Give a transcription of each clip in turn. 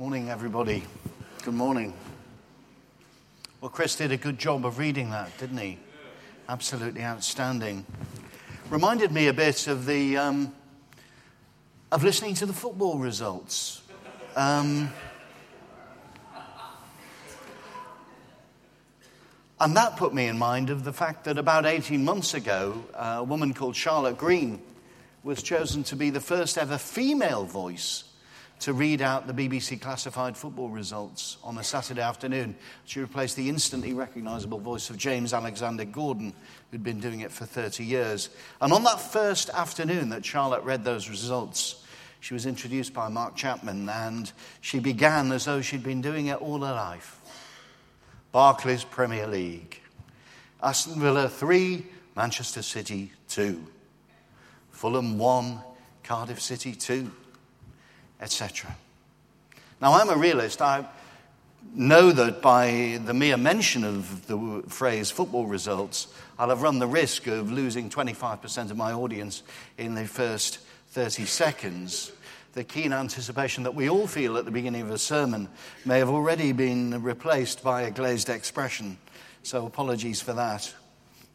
Morning, everybody. Good morning. Well, Chris did a good job of reading that, didn't he? Absolutely outstanding. Reminded me a bit of the um, of listening to the football results. Um, and that put me in mind of the fact that about 18 months ago, a woman called Charlotte Green was chosen to be the first ever female voice to read out the BBC classified football results on a Saturday afternoon. She replaced the instantly recognizable voice of James Alexander Gordon, who'd been doing it for 30 years. And on that first afternoon that Charlotte read those results, she was introduced by Mark Chapman, and she began as though she'd been doing it all her life. Barclays Premier League. Aston Villa 3, Manchester City 2. Fulham 1, Cardiff City 2 etc. Now, I'm a realist. I know that by the mere mention of the phrase football results, I'll have run the risk of losing 25% of my audience in the first 30 seconds. The keen anticipation that we all feel at the beginning of a sermon may have already been replaced by a glazed expression. So, apologies for that.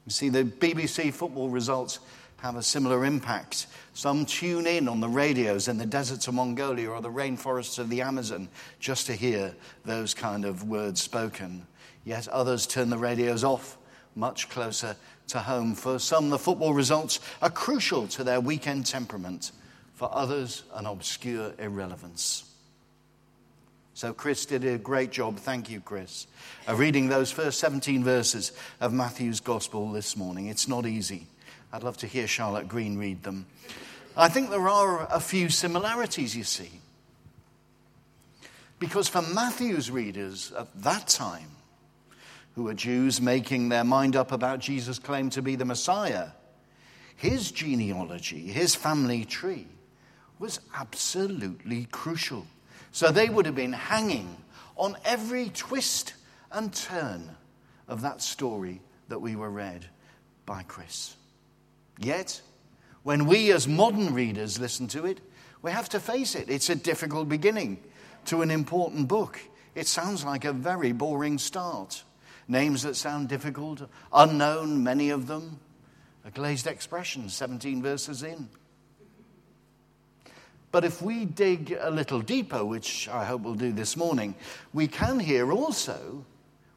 You see, the BBC football results have a similar impact. Some tune in on the radios in the deserts of Mongolia or the rainforests of the Amazon just to hear those kind of words spoken. Yet others turn the radios off much closer to home. For some, the football results are crucial to their weekend temperament. For others, an obscure irrelevance. So, Chris did a great job, thank you, Chris, of reading those first 17 verses of Matthew's Gospel this morning. It's not easy. I'd love to hear Charlotte Green read them. I think there are a few similarities, you see. Because for Matthew's readers at that time, who were Jews making their mind up about Jesus' claim to be the Messiah, his genealogy, his family tree, was absolutely crucial. So they would have been hanging on every twist and turn of that story that we were read by Chris. Yet, when we as modern readers listen to it, we have to face it. It's a difficult beginning to an important book. It sounds like a very boring start. Names that sound difficult, unknown, many of them. A glazed expression, 17 verses in. But if we dig a little deeper, which I hope we'll do this morning, we can hear also,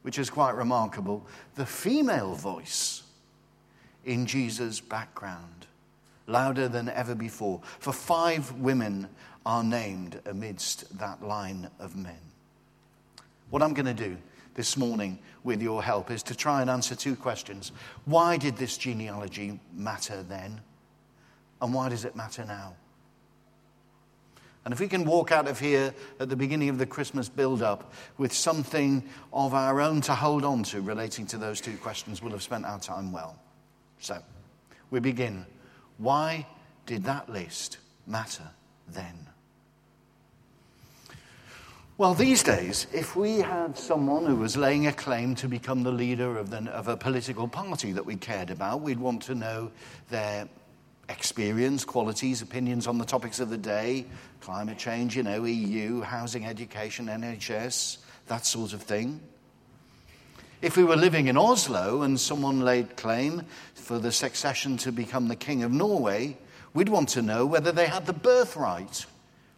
which is quite remarkable, the female voice in Jesus' background, louder than ever before. For five women are named amidst that line of men. What I'm going to do this morning, with your help, is to try and answer two questions. Why did this genealogy matter then? And why does it matter now? And if we can walk out of here at the beginning of the Christmas build up with something of our own to hold on to relating to those two questions, we'll have spent our time well. So, we begin. Why did that list matter then? Well, these days, if we had someone who was laying a claim to become the leader of, the, of, a political party that we cared about, we'd want to know their experience, qualities, opinions on the topics of the day climate change, you know, EU, housing, education, NHS, that sort of thing. If we were living in Oslo and someone laid claim for the succession to become the king of Norway, we'd want to know whether they had the birthright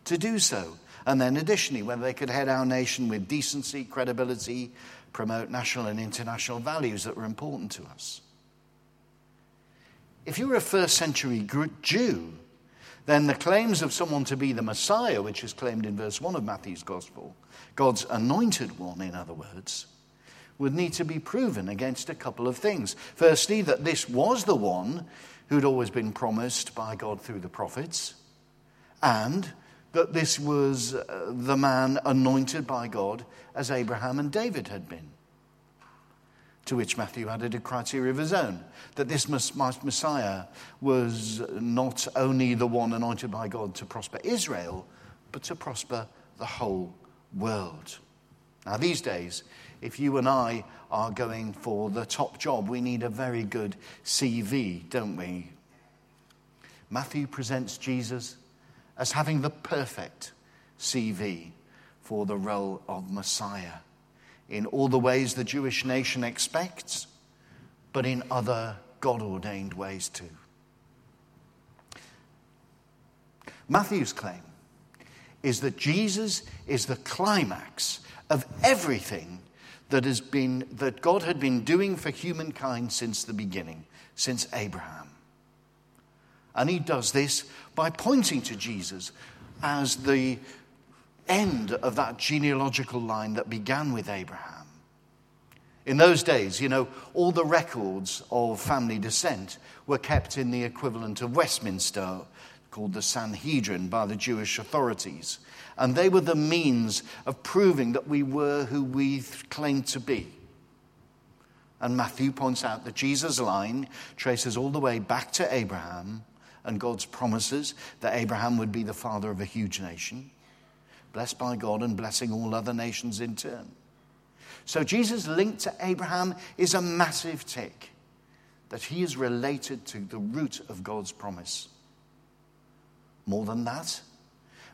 to do so. And then, additionally, whether they could head our nation with decency, credibility, promote national and international values that were important to us. If you were a first century Jew, then the claims of someone to be the Messiah, which is claimed in verse 1 of Matthew's Gospel, God's anointed one, in other words, would need to be proven against a couple of things. Firstly, that this was the one who'd always been promised by God through the prophets, and that this was uh, the man anointed by God as Abraham and David had been. To which Matthew added a criteria of his own that this Messiah was not only the one anointed by God to prosper Israel, but to prosper the whole world. Now, these days, if you and I are going for the top job, we need a very good CV, don't we? Matthew presents Jesus as having the perfect CV for the role of Messiah in all the ways the Jewish nation expects, but in other God ordained ways too. Matthew's claim is that Jesus is the climax of everything that has been that God had been doing for humankind since the beginning, since Abraham. And he does this by pointing to Jesus as the end of that genealogical line that began with Abraham. In those days, you know, all the records of family descent were kept in the equivalent of Westminster, called the Sanhedrin, by the Jewish authorities. And they were the means of proving that we were who we claimed to be. And Matthew points out that Jesus' line traces all the way back to Abraham and God's promises that Abraham would be the father of a huge nation, blessed by God and blessing all other nations in turn. So Jesus' link to Abraham is a massive tick that he is related to the root of God's promise. More than that,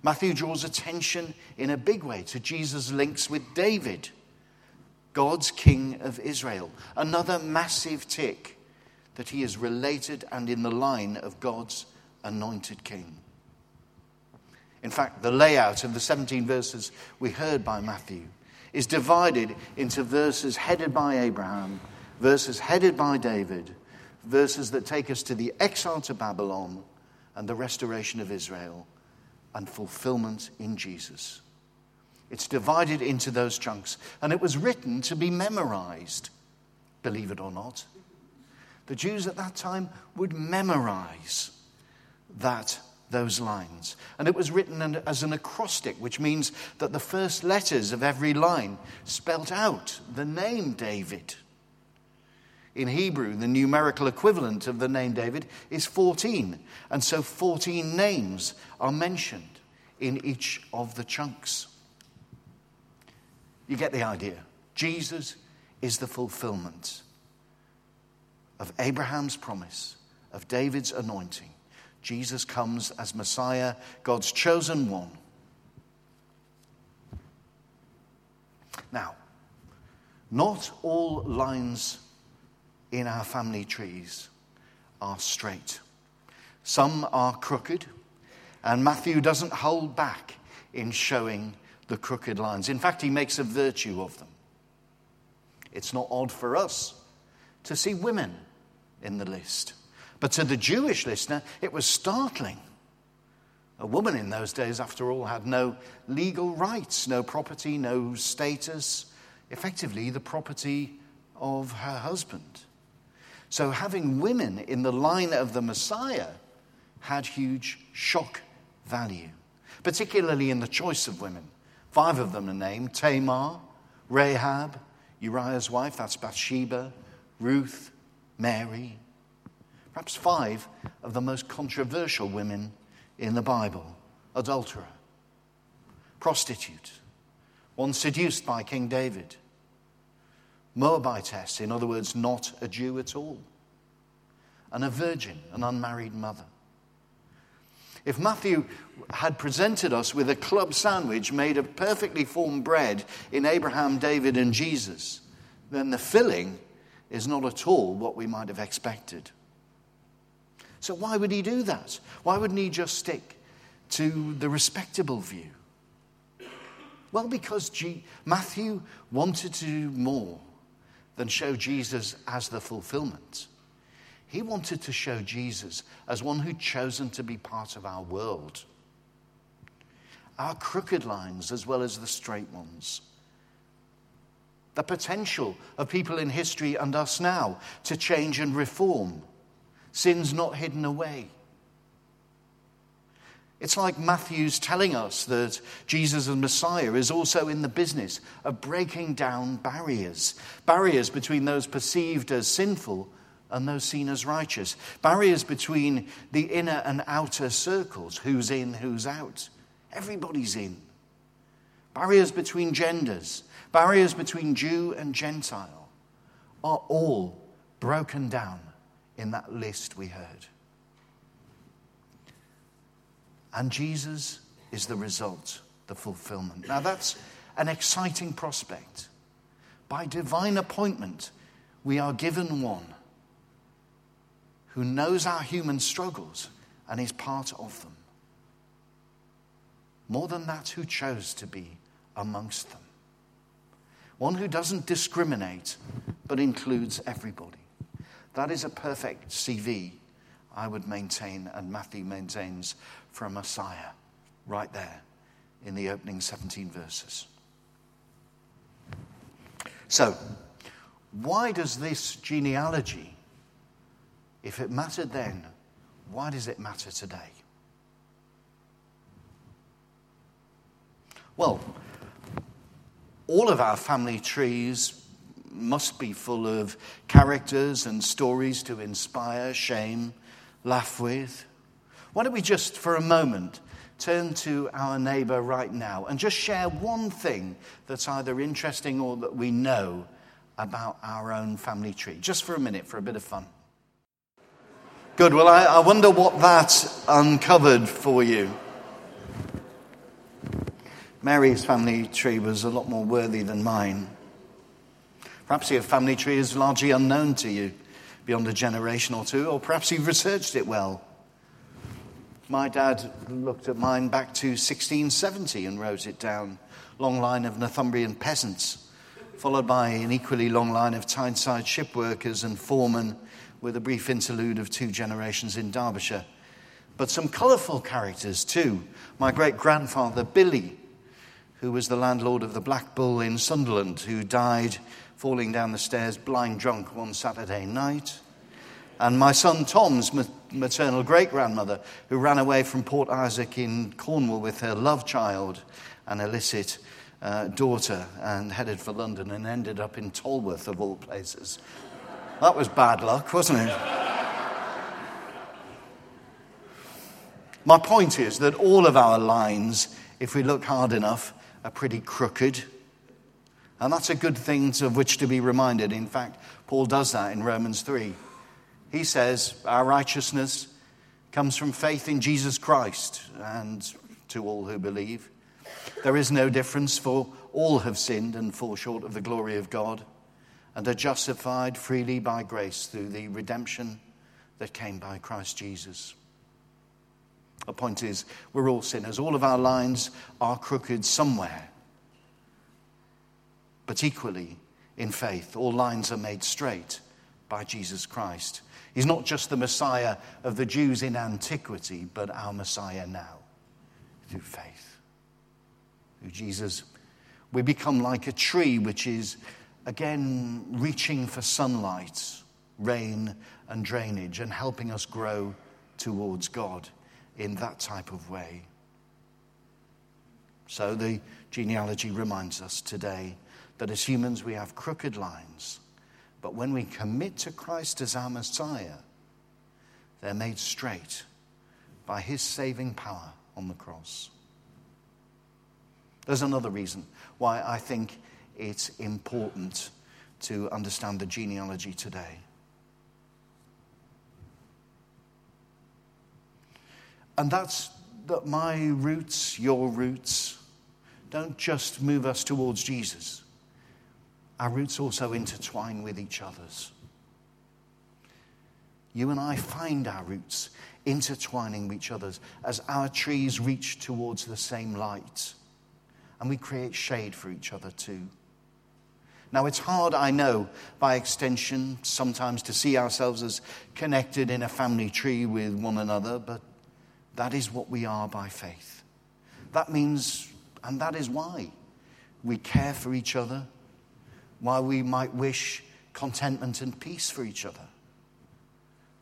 Matthew draws attention in a big way to Jesus' links with David, God's king of Israel. Another massive tick that he is related and in the line of God's anointed king. In fact, the layout of the 17 verses we heard by Matthew is divided into verses headed by Abraham, verses headed by David, verses that take us to the exile to Babylon and the restoration of Israel and fulfillment in Jesus. It's divided into those chunks, and it was written to be memorized, believe it or not. The Jews at that time would memorize that those lines. And it was written as an acrostic, which means that the first letters of every line spelt out the name David. In Hebrew, the numerical equivalent of the name David is 14. And so 14 names are mentioned in each of the chunks. You get the idea. Jesus is the fulfillment of Abraham's promise, of David's anointing Jesus comes as Messiah, God's chosen one. Now, not all lines in our family trees are straight. Some are crooked, and Matthew doesn't hold back in showing the crooked lines. In fact, he makes a virtue of them. It's not odd for us to see women in the list. But to the Jewish listener, it was startling. A woman in those days, after all, had no legal rights, no property, no status, effectively the property of her husband. So having women in the line of the Messiah had huge shock value, particularly in the choice of women. Five of them are named Tamar, Rahab, Uriah's wife, that's Bathsheba, Ruth, Mary, perhaps five of the most controversial women in the Bible adulterer, prostitute, one seduced by King David, Moabitess, in other words, not a Jew at all, and a virgin, an unmarried mother. If Matthew had presented us with a club sandwich made of perfectly formed bread in Abraham, David, and Jesus, then the filling is not at all what we might have expected. So, why would he do that? Why wouldn't he just stick to the respectable view? Well, because G- Matthew wanted to do more than show Jesus as the fulfillment. He wanted to show Jesus as one who'd chosen to be part of our world, our crooked lines as well as the straight ones. The potential of people in history and us now to change and reform Sin's not hidden away. It's like Matthew's telling us that Jesus, the Messiah, is also in the business of breaking down barriers barriers between those perceived as sinful and those seen as righteous, barriers between the inner and outer circles who's in, who's out. Everybody's in. Barriers between genders, barriers between Jew and Gentile are all broken down in that list we heard. And Jesus is the result the fulfillment. Now, that's an exciting prospect. By divine appointment, we are given one who knows our human struggles and is part of them. More than that, who chose to be amongst them. One who doesn't discriminate but includes everybody. That is a perfect CV, I would maintain, and Matthew maintains for a Messiah, right there in the opening 17 verses. So, why does this genealogy, if it mattered then, why does it matter today? Well, all of our family trees must be full of characters and stories to inspire, shame, laugh with. Why don't we just, for a moment, turn to our neighbor right now and just share one thing that's either interesting or that we know about our own family tree? Just for a minute, for a bit of fun. Good. Well, I, I wonder what that uncovered for you. Mary's family tree was a lot more worthy than mine. Perhaps your family tree is largely unknown to you beyond a generation or two, or perhaps you've researched it well. My dad looked at mine back to 1670 and wrote it down. Long line of Northumbrian peasants, followed by an equally long line of Tyneside shipworkers and foremen, with a brief interlude of two generations in Derbyshire. But some colourful characters too. My great grandfather, Billy, who was the landlord of the Black Bull in Sunderland, who died falling down the stairs blind drunk one Saturday night. And my son Tom's maternal great grandmother, who ran away from Port Isaac in Cornwall with her love child, an illicit uh, daughter, and headed for London and ended up in Tolworth, of all places. That was bad luck, wasn't it? My point is that all of our lines, if we look hard enough, are pretty crooked. And that's a good thing of which to be reminded. In fact, Paul does that in Romans 3. He says, Our righteousness comes from faith in Jesus Christ and to all who believe. There is no difference, for all have sinned and fall short of the glory of God and are justified freely by grace through the redemption that came by Christ Jesus. The point is, we're all sinners. All of our lines are crooked somewhere. But equally, in faith, all lines are made straight by Jesus Christ. He's not just the Messiah of the Jews in antiquity, but our Messiah now, through faith. Through Jesus, we become like a tree which is, again, reaching for sunlight, rain, and drainage, and helping us grow towards God in that type of way. So the genealogy reminds us today that as humans we have crooked lines, but when we commit to Christ as our Messiah, they're made straight by his saving power on the cross. There's another reason why I think it's important to understand the genealogy today. And that's that my roots, your roots, don't just move us towards Jesus. Our roots also intertwine with each other's. You and I find our roots intertwining with each other's as our trees reach towards the same light. And we create shade for each other too. Now, it's hard, I know, by extension, sometimes to see ourselves as connected in a family tree with one another, but that is what we are by faith. That means, and that is why, we care for each other, why we might wish contentment and peace for each other,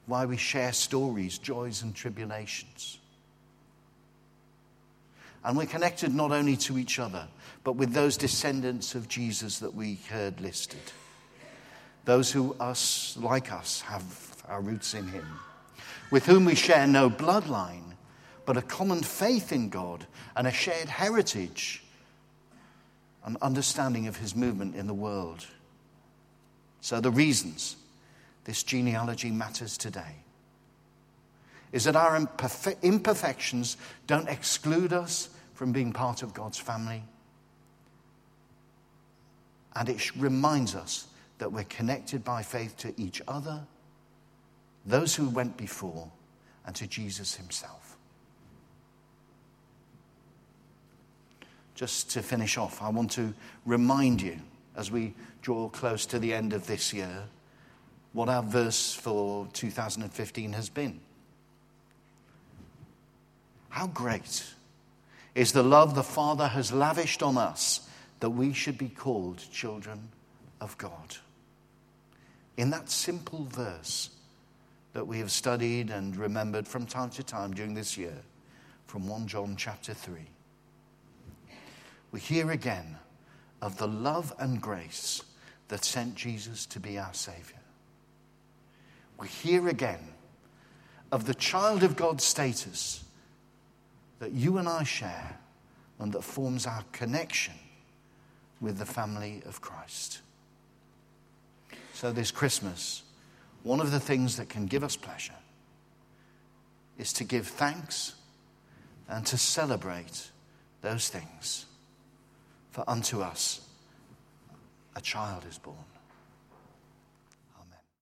why we share stories, joys, and tribulations. And we're connected not only to each other, but with those descendants of Jesus that we heard listed. Those who, us, like us, have our roots in Him, with whom we share no bloodline, but a common faith in God and a shared heritage and understanding of his movement in the world. So, the reasons this genealogy matters today is that our imperfections don't exclude us, from being part of God's family. And it reminds us that we're connected by faith to each other, those who went before, and to Jesus himself. Just to finish off, I want to remind you as we draw close to the end of this year what our verse for 2015 has been. How great is the love the Father has lavished on us that we should be called children of God. In that simple verse that we have studied and remembered from time to time during this year, from 1 John chapter 3, we hear again of the love and grace that sent Jesus to be our Savior. We hear again of the child of God status that you and I share and that forms our connection with the family of Christ. So, this Christmas, one of the things that can give us pleasure is to give thanks and to celebrate those things. For unto us a child is born.